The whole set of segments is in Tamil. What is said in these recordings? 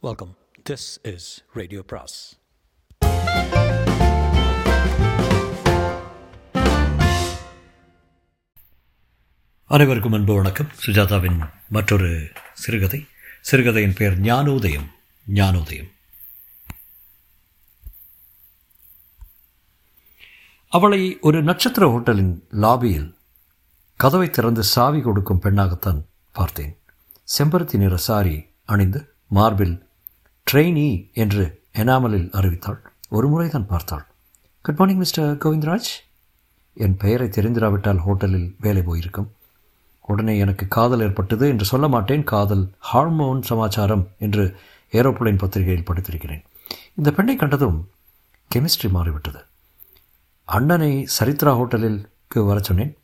வெல்கம் திஸ் இஸ் ரேடியோ பிராஸ் அனைவருக்கும் அன்பு வணக்கம். சுஜாதாவின் மற்றொரு சிறுகதை. சிறுகதையின் பெயர் ஞானோதயம். ஞானோதயம். அவளை ஒரு நட்சத்திர ஹோட்டலின் லாபியில் கதவை திறந்து சாவி கொடுக்கும் பெண்ணாகத்தான் பார்த்தேன். செம்பருத்தி நிற சாரி அணிந்து மார்பில் ட்ரெயினி என்று எனாமலில் அறிவித்தாள். ஒரு முறை தான் பார்த்தாள். குட் மார்னிங் மிஸ்டர் கோவிந்தராஜ் என் பெயரை தெரிந்திராவிட்டால் ஹோட்டலில் வேலை போயிருக்கும். உடனே எனக்கு காதல் ஏற்பட்டது என்று சொல்ல மாட்டேன். காதல் ஹார்மோன் சமாச்சாரம் என்று ஏரோப்ளேன் பத்திரிகையில் படித்திருக்கிறேன். இந்த பெண்ணை கண்டதும் கெமிஸ்ட்ரி மாறிவிட்டது. அண்ணனை சரித்ரா ஹோட்டலிற்கு வர சொன்னேன்.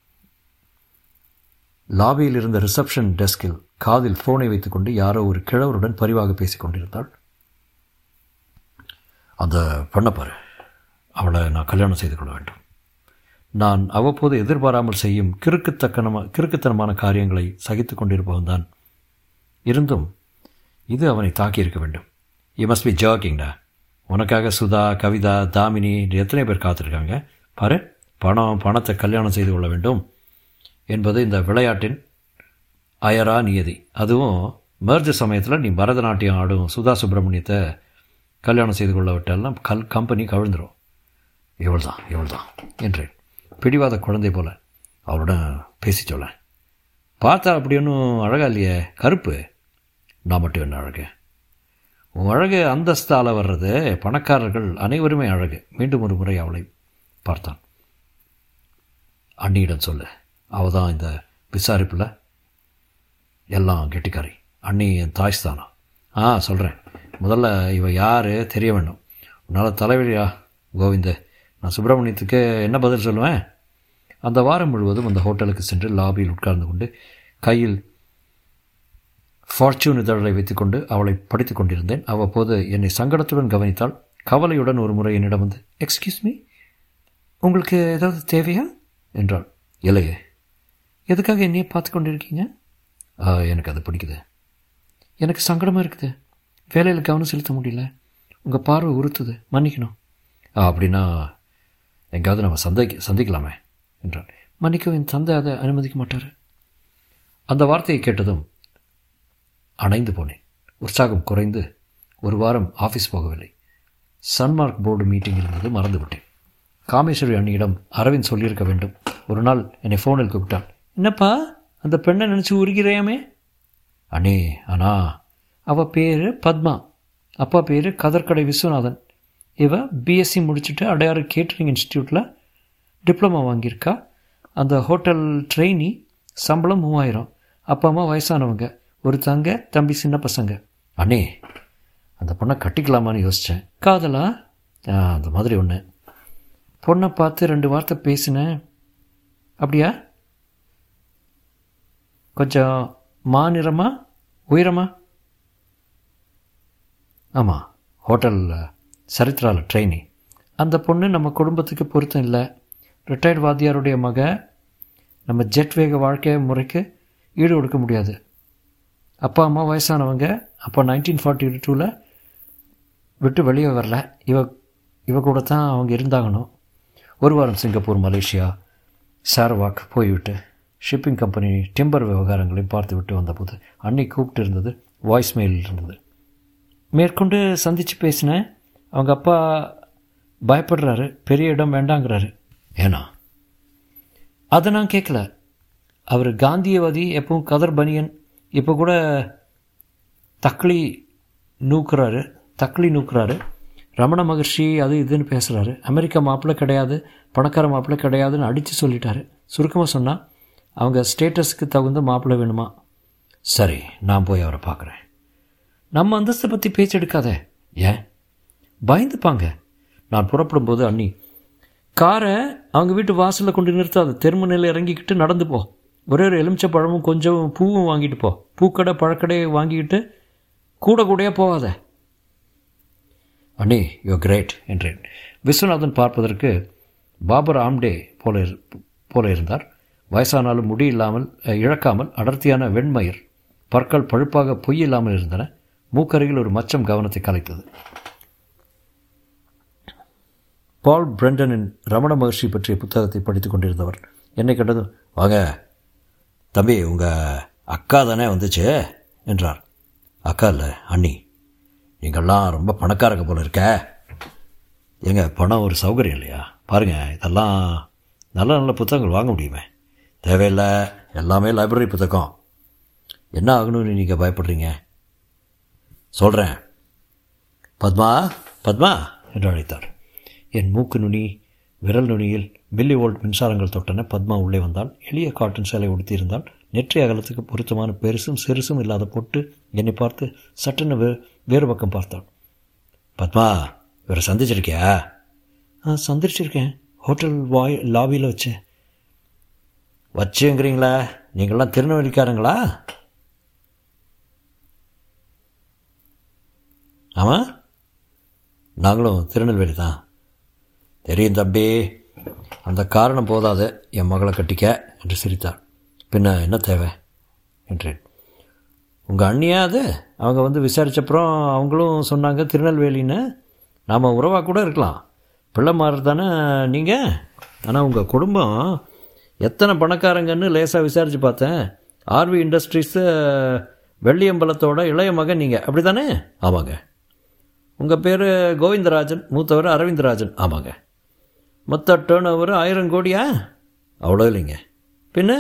லாபியில் இருந்த ரிசப்ஷன் டெஸ்கில் காதில் ஃபோனை வைத்துக்கொண்டு யாரோ ஒரு கிழவருடன் பரிவாக பேசிக் கொண்டிருந்தாள். அந்த பெண்ணை அவளை நான் கல்யாணம் செய்து கொள்ள வேண்டும். நான் அவ்வப்போது எதிர்பாராமல் செய்யும் கிறுக்குத்தக்கனமா கிறுக்குத்தனமான காரியங்களை சகித்து கொண்டிருப்பவன் தான் இருந்தும் இது அவனை தாக்கியிருக்க வேண்டும். யூ மஸ்ட் பி ஜாக்கிங்டா உனக்காக சுதா கவிதா தாமினி எத்தனை பேர் காத்திருக்காங்க? பாரு பணம் பணத்தை கல்யாணம் செய்து கொள்ள வேண்டும் என்பது இந்த விளையாட்டின் அயரா நியதி. அதுவும் மர்ஜ சமயத்தில் நீ பரதநாட்டியம் ஆடும் சுதா சுப்பிரமணியத்தை கல்யாணம் செய்து கொள்ள கல் கம்பெனி கவிழ்ந்துடும் இவள் தான் இவள் தான் என்றேன். பிடிவாத குழந்தை போல அவளுடன் பேசி சொல்ல. பார்த்தா அப்படி ஒன்றும் அழகா இல்லையே கருப்பு? நான் மட்டும் என்ன அழகு? உன் அழகு அந்தஸ்தால் வர்றது பணக்காரர்கள் அனைவருமே அழகு. மீண்டும் ஒரு முறை அவளை பார்த்தான். அண்ணியிடம் சொல்லு அவள் தான் இந்த விசாரிப்பில் எல்லாம் கெட்டிக்காரி. அண்ணி என் தாய்ஸ்தானா? ஆ சொல்கிறேன் முதல்ல இவ யார் தெரிய வேண்டும். உன்னால் தலைவலியா கோவிந்த? நான் சுப்பிரமணியத்துக்கு என்ன பதில் சொல்லுவேன்? அந்த வாரம் முழுவதும் அந்த ஹோட்டலுக்கு சென்று லாபியில் உட்கார்ந்து கொண்டு கையில் ஃபார்ச்சூன் இதழை வைத்துக்கொண்டு அவளை படித்து கொண்டிருந்தேன். அவ்வப்போது என்னை சங்கடத்துடன் கவனித்தாள். கவலையுடன் ஒரு முறை என்னிடம் வந்து எக்ஸ்கியூஸ் மீ உங்களுக்கு ஏதாவது தேவையா? என்றாள். இல்லையே. எதுக்காக என்னையே பார்த்து கொண்டிருக்கீங்க? எனக்கு அது பிடிக்குது. எனக்கு சங்கடமாக இருக்குது. வேலையில் கவனம் செலுத்த முடியல. உங்கள் பார்வை உறுத்துது. மன்னிக்கணும். அப்படின்னா எங்காவது நம்ம சந்தைக்கு சந்திக்கலாமே என்றான் மன்னிக்கவும் என் தந்தை அதை அனுமதிக்க மாட்டார். அந்த வார்த்தையை கேட்டதும் அணைந்து போனேன். உற்சாகம் குறைந்து ஒரு வாரம் ஆஃபீஸ் போகவில்லை. சன்மார்க் போர்டு மீட்டிங் இருந்தது மறந்துவிட்டேன். காமேஸ்வரி அண்ணியிடம் அரவிந்த் சொல்லியிருக்க வேண்டும். ஒரு நாள் என்னை ஃபோனில் கூப்பிட்டான். என்னப்பா அந்த பெண்ணை நினச்சி உருகிறேயாமே? அண்ணே அண்ணா அவள் பேர் பத்மா. அப்பா பேர் கதர்கடை விஸ்வநாதன். இவ பிஎஸ்சி முடிச்சுட்டு அடையாறு கேட்டரிங் இன்ஸ்டியூட்டில் டிப்ளமா வாங்கியிருக்கா. அந்த ஹோட்டல் ட்ரெயினி சம்பளம் மூவாயிரம். அப்பா அம்மா வயசானவங்க. ஒரு தங்க தம்பி சின்ன பசங்க. அண்ணே அந்த பொண்ணை கட்டிக்கலாமான்னு யோசித்தேன் காதலா? அந்த மாதிரி ஒன்று பொண்ணை பார்த்து ரெண்டு வார்த்தை பேசினேன். அப்படியா? கொஞ்சம் மாநிறமா? உயரமா? ஆமாம் ஹோட்டல் சரித்ராவில் ட்ரெயினி. அந்த பொண்ணு நம்ம குடும்பத்துக்கு பொருத்தம் இல்லை. ரிட்டையர்ட் வாத்தியாருடைய மக நம்ம ஜெட் வேக வாழ்க்கை முறைக்கு ஈடு கொடுக்க முடியாது. அப்பா அம்மா வயசானவங்க அப்போ நைன்டீன் ஃபார்ட்டி டூவில் விட்டு வெளியே வரல. இவ இவ கூட தான் அவங்க இருந்தாகணும். ஒரு வாரம் சிங்கப்பூர் மலேசியா சாரவாக் போய்விட்டு ஷிப்பிங் கம்பெனி டிம்பர் விவகாரங்களையும் பார்த்து விட்டு வந்தபோது அன்னை கூப்பிட்டு இருந்தது வாய்ஸ்மெயில் இருந்தது. மேற்கொண்டு சந்தித்து பேசினேன் அவங்க அப்பா பயப்படுறாரு பெரிய இடம் வேண்டாங்கிறாரு. ஏன்னா அதை நான் கேட்கல அவர் காந்தியவாதி எப்பவும் கதர் பனியன் இப்போ கூட தக்ளி நூக்குறாரு தக்ளி நூக்குறாரு. ரமண மகர்ஷி அது இதுன்னு பேசுகிறாரு அமெரிக்கா மாப்பிள்ளை கிடையாது பணக்கார மாப்பிள்ளை கிடையாதுன்னு அடித்து சொல்லிட்டாரு. சுருக்கமாக சொன்னால் அவங்க ஸ்டேட்டஸ்க்கு தகுந்த மாப்பிள்ளை வேணுமா? சரி நான் போய் அவரை பார்க்குறேன். நம்ம அந்தஸ்தை பற்றி பேச்சு எடுக்காத. ஏன்? பயந்துப்பாங்க. நான் புறப்படும் போது அண்ணி காரை அவங்க வீட்டு வாசலில் கொண்டு நிறுத்தாத. தெருமுனையில் இறங்கிக்கிட்டு நடந்து போ. ஒரே ஒரு எலுமிச்சை பழமும் கொஞ்சம் பூவும் வாங்கிட்டு போ. பூக்கடை பழக்கடையை வாங்கிக்கிட்டு கூட கூடையாக போகாத. அண்ணி யோ கிரேட் என்றேன். விஸ்வநாதன் பார்ப்பதற்கு பாபர் ஆம்டே போல போல இருந்தார். வயசானாலும் முடி இல்லாமல் இழக்காமல் அடர்த்தியான வெண்மயிர் பற்கள் பழுப்பாக பொய் இல்லாமல் இருந்தன. மூக்கருகில் ஒரு மச்சம் கவனத்தை கலைத்தது. பால் பிரண்டனின் ரமண மகர்ஷி பற்றிய புத்தகத்தை படித்துக் கொண்டிருந்தவர். என்னை கண்டதும் வாங்க தம்பி உங்கள் அக்கா தானே வந்துச்சு? என்றார். அக்கா இல்லை அண்ணி. நீங்கள்லாம் ரொம்ப பணக்காரங்க போல இருக்க. ஏங்க பணம் ஒரு சௌகரியம் இல்லையா? பாருங்கள் இதெல்லாம் நல்ல நல்ல புத்தகங்கள் வாங்க முடியுமே. தேவையில்லை எல்லாமே லைப்ரரி புத்தகம். என்ன ஆகணும்னு நீங்கள் பயப்படுறீங்க? சொல்கிறேன் பத்மா பத்மா என்று அழைத்தார். என் மூக்கு நுனி விரல் நுனியில் மில்லி வோல்ட் மின்சாரங்கள் தொட்டன பத்மா உள்ளே வந்தால் எளிய காட்டன் சேலை உடுத்தியிருந்தால் நெற்றி அகலத்துக்கு பொருத்தமான பெருசும் சிறுசும் இல்லாத பொட்டு என்னை பார்த்து சட்டுன்னு வே வேறு பக்கம் பார்த்தாள் பத்மா இவரை சந்திச்சிருக்கியா? ஆ சந்திச்சிருக்கேன். ஹோட்டல் வாய் லாபியில் வச்சேன் வச்சுங்கிறீங்களா? நீங்களாம் திருநெல்வேலிக்காரங்களா? ஆமாம் நாங்களும் திருநெல்வேலி தான் தெரியும் தம்பி. அந்த காரணம் போதாது என் மகளை கட்டிக்க என்று சிரித்தார் பின்ன என்ன தேவை? என்றேன். உங்கள் அண்ணியா அது? அவங்க வந்து விசாரித்தப்புறம் அவங்களும் சொன்னாங்க திருநெல்வேலின்னு. நாம் உறவாக கூட இருக்கலாம். பிள்ளை மாறு தானே நீங்கள் ஆனால் உங்கள் குடும்பம் எத்தனை பணக்காரங்கன்னு லேசாக விசாரித்து பார்த்தேன். ஆர்வி இண்டஸ்ட்ரீஸு வெள்ளியம்பலத்தோட இளைய மகன் நீங்கள் அப்படி தானே ஆமாங்க. உங்கள் பேர் கோவிந்தராஜன் மூத்தவர் அரவிந்தராஜன். ஆமாங்க. மொத்த டேர்ன் ஓவர் ஆயிரம் கோடியா? அவ்வளோ இல்லைங்க. பின்ன?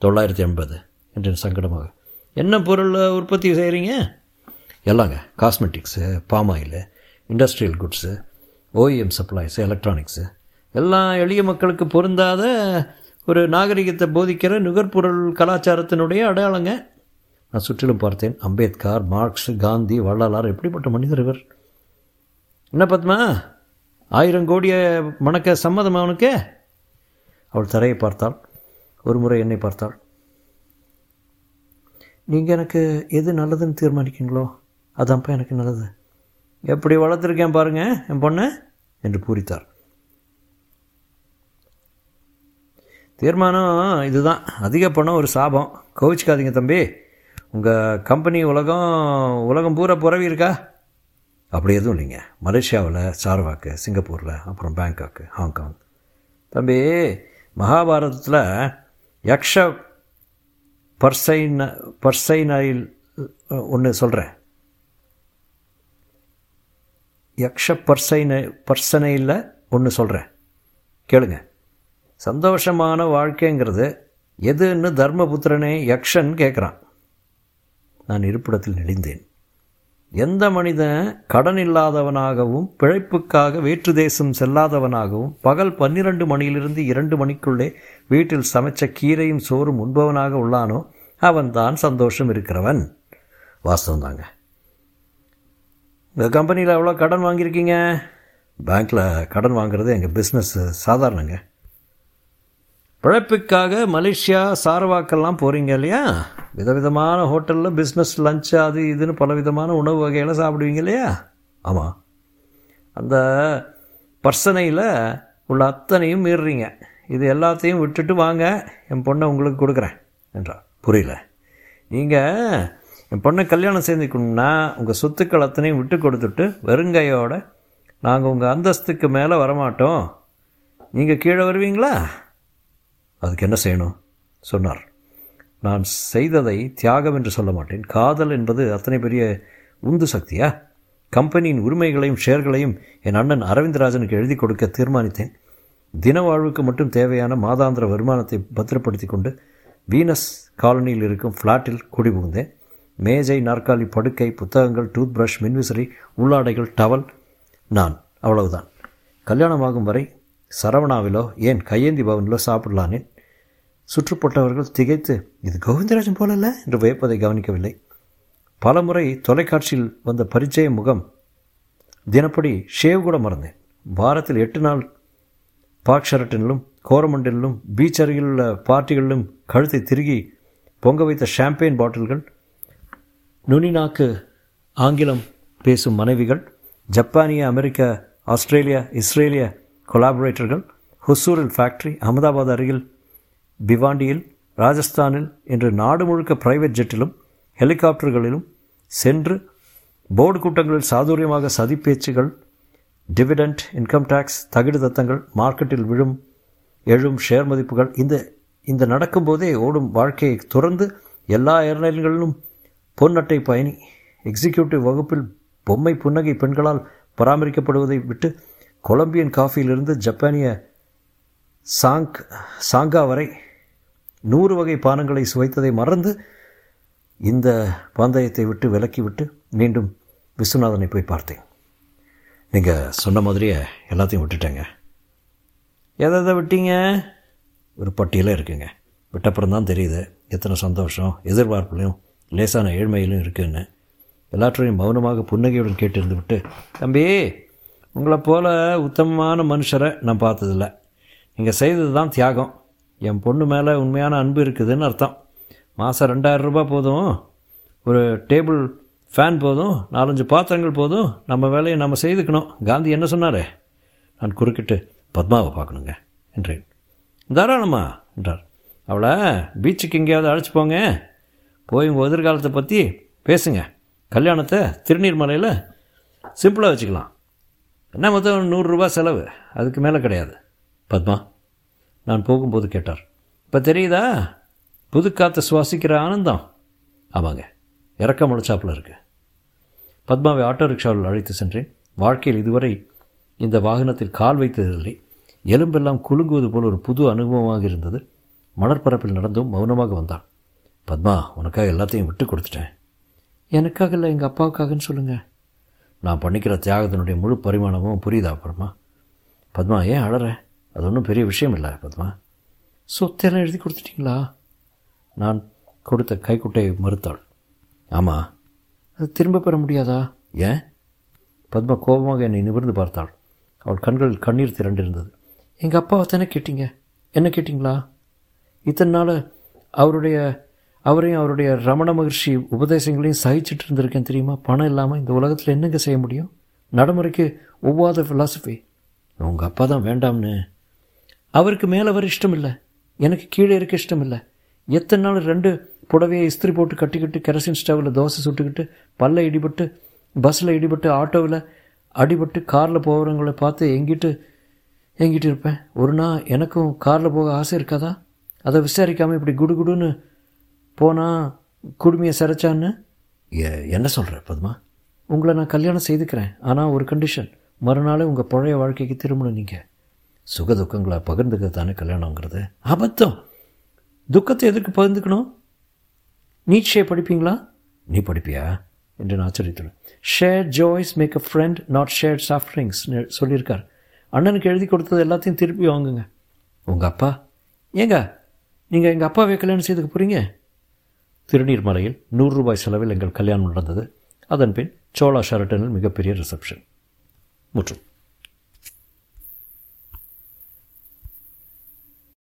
தொள்ளாயிரத்தி எண்பது என்று சங்கடமாக. என்ன பொருள் உற்பத்தி செய்கிறீங்க எல்லாங்க. Cosmetics palm oil industrial goods OEM supplies electronics எல்லாம் எளிய மக்களுக்கு பொருந்தாத ஒரு நாகரிகத்தை போதிக்கிற நுகர்பொருள் கலாச்சாரத்தினுடைய அடையாளங்க. நான் சுற்றிலும் பார்த்தேன். அம்பேத்கர் மார்க்ஸ் காந்தி வள்ளலார் எப்படிப்பட்ட மனிதர் இவர்? என்ன பத்மா? ஆயிரம் கோடியை மணக்க சம்மதம் அவனுக்கு? அவள் தரையை பார்த்தாள். ஒரு முறை என்னை பார்த்தாள். நீங்கள் எனக்கு எது நல்லதுன்னு தீர்மானிக்கீங்களோ அதான்ப்பா எனக்கு நல்லது. எப்படி வளர்த்துருக்கேன் பாருங்க என் பொண்ணு என்று பூரித்தார். தீர்மானம் இதுதான். அதிக பணம் ஒரு சாபம். கோவிச்சுக்காதீங்க தம்பி. உங்கள் கம்பெனி உலகம் உலகம் பூரா புறவி இருக்கா அப்படி எதுவும் இல்லைங்க. மலேசியாவில் சார்வாக்கு சிங்கப்பூரில் அப்புறம் பேங்காக்கு ஹாங்காங். தம்பி மகாபாரதத்தில் யக்ஷ பர்சைன பர்சைனைல் ஒன்று சொல்கிறேன் யக்ஷ பர்சைன பர்சனையில் ஒன்று சொல்கிறேன் கேளுங்க. சந்தோஷமான வாழ்க்கைங்கிறது எதுன்னு தர்மபுத்திரனே யக்ஷன் கேட்குறான் நான் இருப்பிடத்தில் நெளிந்தேன். எந்த மனிதன் கடன் இல்லாதவனாகவும் பிழைப்புக்காக வேற்று தேசம் செல்லாதவனாகவும் பகல் பன்னிரண்டு மணியிலிருந்து இரண்டு மணிக்குள்ளே வீட்டில் சமைச்ச கீரையும் சோறும் உண்பவனாக உள்ளானோ அவன்தான் சந்தோஷம் இருக்கிறவன். வாஸ்தவம் தாங்க. உங்கள் கம்பெனியில் எவ்வளோ கடன் வாங்கியிருக்கீங்க? பேங்க்கில் கடன் வாங்குறது எங்கள் பிஸ்னஸ் சாதாரணங்க. பிழைப்புக்காக மலேசியா சாரவாக்கெல்லாம் போகிறீங்க இல்லையா? விதவிதமான ஹோட்டலில் பிஸ்னஸ் லஞ்ச் அது இதுன்னு பல விதமான உணவு வகைகளை சாப்பிடுவீங்க இல்லையா? ஆமாம் அந்த பர்சனையில் உள்ள அத்தனையும் மீறுறீங்க இது எல்லாத்தையும் விட்டுட்டு வாங்க என் பொண்ணை உங்களுக்கு கொடுக்குறேன் என்றார். புரியல. நீங்கள் என் பொண்ணை கல்யாணம் சேர்ந்துக்கணும்னா உங்கள் சொத்துக்கள் அத்தனையும் விட்டு கொடுத்துட்டு வெறுங்கையோட நாங்கள் உங்கள் அந்தஸ்துக்கு மேலே வரமாட்டோம். நீங்கள் கீழே வருவீங்களா? அதுக்கு என்ன செய்யணும்? சொன்னார். நான் செய்ததை தியாகம் என்று சொல்ல மாட்டேன். காதல் என்பது அத்தனை பெரிய உந்து சக்தியா? கம்பெனியின் உரிமைகளையும் ஷேர்களையும் என் அண்ணன் அரவிந்தராஜனுக்கு எழுதி கொடுக்க தீர்மானித்தேன். தின வாழ்வுக்கு மட்டும் தேவையான மாதாந்திர வருமானத்தை பத்திரப்படுத்தி கொண்டு வீனஸ் காலனியில் இருக்கும் ஃப்ளாட்டில் குடிபுகுந்தேன். மேஜை நாற்காலி படுக்கை புத்தகங்கள் டூத் பிரஷ் மின்விசிறி உள்ளாடைகள் டவல். நான் அவ்வளவுதான். கல்யாணமாகும் வரை சரவணாவிலோ ஏன் கையேந்தி பவனிலோ சாப்பிடலானேன்? சுற்றுப்பட்டவர்கள் திகைத்து இது கோவிந்தராஜன் போலல்ல? என்று வியப்பதை கவனிக்கவில்லை. பலமுறை தொலைக்காட்சியில் வந்த பரிச்சய முகம். தினப்படி ஷேவ் கூட மறந்தேன். வாரத்தில் எட்டு நாள் பாக் ஷரட்டினிலும் கோரமண்டலிலும் பீச் அருகில் உள்ள பார்ட்டிகளிலும் கழுத்தை திருகி பொங்க வைத்த ஷாம்பெயின் பாட்டில்கள் நுனிநாக்கு ஆங்கிலம் பேசும் மனைவிகள் ஜப்பானிய அமெரிக்கா ஆஸ்திரேலியா இஸ்ரேலியா கொலாபரேட்டர்கள் ஹுசூரில் ஃபேக்ட்ரி அகமதாபாத் அருகில் பிவாண்டியில் ராஜஸ்தானில் என்று நாடு முழுக்க பிரைவேட் ஜெட்டிலும் ஹெலிகாப்டர்களிலும் சென்று போர்டு கூட்டங்களில் சாதுரியமாக சதி பேச்சுகள் டிவிடெண்ட் இன்கம் டேக்ஸ் தகிடு தத்தங்கள் மார்க்கெட்டில் விழும் எழும் ஷேர் மதிப்புகள் இந்த இந்த நடக்கும்போதே ஓடும் வாழ்க்கையை துறந்து எல்லா ஏர்லைன்களிலும் பொன்னட்டை பயணி எக்ஸிக்யூட்டிவ் வகுப்பில் பொம்மை புன்னகை பெண்களால் பராமரிக்கப்படுவதை விட்டு கொலம்பியன் காஃபியிலிருந்து ஜப்பானிய சாங் சாங்கா வரை நூறு வகை பானங்களை சுவைத்ததை மறந்து இந்த பந்தயத்தை விட்டு விலக்கிவிட்டு மீண்டும் விஸ்வநாதனை போய் பார்த்தேன். நீங்கள் சொன்ன மாதிரியே எல்லாத்தையும் விட்டுட்டேங்க. எதை எதை விட்டீங்க? ஒரு பட்டியலே இருக்குங்க. விட்டப்புறம் தான் தெரியுது. எத்தனை சந்தோஷம் எதிர்பார்ப்புலையும் லேசான ஏழ்மையிலும் இருக்குன்னு. எல்லாற்றையும் மௌனமாக புன்னகையுடன் கேட்டிருந்து விட்டு தம்பி உங்களை போல உத்தமமான மனுஷரை நான் பார்த்ததில்ல. நீங்கள் செய்தது தான் தியாகம். என் பொண்ணு மேலே உண்மையான அன்பு இருக்குதுன்னு அர்த்தம். மாதம் ரெண்டாயிரம் ரூபாய் போதும். ஒரு டேபிள் ஃபேன் போதும். நாலஞ்சு பாத்திரங்கள் போதும். நம்ம வேலையை நம்ம செய்துக்கணும். காந்தி என்ன சொன்னார்? நான் குறுக்கிட்டு பத்மாவை பார்க்கணுங்க என்றேன். தாராளமா என்றார். அவளை பீச்சுக்கு எங்கேயாவது அழைச்சி போங்க. போய் உங்கள் எதிர்காலத்தை பற்றி பேசுங்க. கல்யாணத்தை திருநீர்மலையில் சிம்பிளாக வச்சுக்கலாம். என்ன மொத்தம் நூறுரூவா செலவு. அதுக்கு மேலே கிடையாது. பத்மா நான் போகும்போது கேட்டார். இப்போ தெரியுதா? புது காற்றை சுவாசிக்கிற ஆனந்தம். ஆமாங்க. இறக்க முளைச்சாப்பில் இருக்கு. பத்மாவை ஆட்டோ ரிக்ஷாவில் அழைத்து சென்றேன். வாழ்க்கையில் இதுவரை இந்த வாகனத்தில் கால் வைத்ததில்லை. எலும்பெல்லாம் குலுங்குவது போல் ஒரு புது அனுபவமாக இருந்தது. மணற்பரப்பில் நடந்தும் மௌனமாக வந்தான். பத்மா உனக்காக எல்லாத்தையும் விட்டு கொடுத்துட்டேன். எனக்காக இல்லை எங்கள் அப்பாவுக்காகன்னு சொல்லுங்கள் நான் பண்ணிக்கிற தியாகத்தினுடைய முழு பரிமாணமும் புரியுதா அப்புறமா பத்மா ஏன் அழற அது ஒன்றும் பெரிய விஷயம் இல்லை பத்மா. சொத்தெல்லாம் எழுதி கொடுத்துட்டீங்களா? நான் கொடுத்த கைக்குட்டையை மறுத்தாள். ஆமாம் அது திரும்ப பெற முடியாதா? ஏன்? பத்மா கோபமாக என்னை நிமிர்ந்து பார்த்தாள். அவள் கண்களில் கண்ணீர் திரண்டிருந்தது. எங்கள் அப்பாவை தானே கேட்டீங்க? என்ன கேட்டிங்களா? இத்தனை நாள் அவருடைய அவரையும் அவருடைய ரமண மகர்ஷி உபதேசங்களையும் சகிச்சுட்டு இருந்திருக்கேன் தெரியுமா? பணம் இல்லாமல் இந்த உலகத்தில் என்னங்க செய்ய முடியும்? நடைமுறைக்கு ஒவ்வாத ஃபிலாசபி உங்கள் அப்பா தான் வேண்டாம்னு. அவருக்கு மேலே வர இஷ்டம் இல்லை எனக்கு கீழே இருக்க இஷ்டம் இல்லை எத்தனை நாள் ரெண்டு புடவையை இஸ்திரி போட்டு கட்டிக்கிட்டு கெரசின் ஸ்டவ்வில் தோசை சுட்டுக்கிட்டு பல்ல இடிபட்டு பஸ்ஸில் இடிபட்டு ஆட்டோவில் அடிபட்டு காரில் போகிறவங்கள பார்த்து எங்கிட்டு எங்கிட்டு இருப்பேன். ஒரு நாள் எனக்கும் காரில் போக ஆசை இருக்காதா? அதை விசாரிக்காமல் இப்படி குடு குடுன்னு போனால் குடுமையை சிறைச்சான்னு? என்ன சொல்கிற பத்மா? உங்களை நான் கல்யாணம் செய்துக்கிறேன். ஆனால் ஒரு கண்டிஷன் மறுநாள் உங்கள் பழைய வாழ்க்கைக்கு திரும்பணும் நீங்கள் சுக துக்கங்களை பகிர்ந்துக்க தானே கல்யாணங்கிறது அபத்தம். துக்கத்தை எதுக்கு பகிர்ந்துக்கணும்? நீட்ஷே படிப்பீங்களா? நீ படிப்பியா? என்று நான் ஆச்சரியத்துடன். Share joys make a friend not share sufferings சொல்லியிருக்கார். அண்ணனுக்கு எழுதி கொடுத்தது எல்லாத்தையும் திருப்பி வாங்குங்க. உங்கள் அப்பா? ஏங்க நீங்கள் எங்கள் அப்பாவை கல்யாணம் செய்துக்க போகிறீங்க திருநீர்மலையில் நூறு ரூபாய் செலவில் எங்கள் கல்யாணம் நடந்தது. அதன்பின் சோழா ஷெரட்டனில் மிகப்பெரிய ரிசப்ஷன் முற்றும்.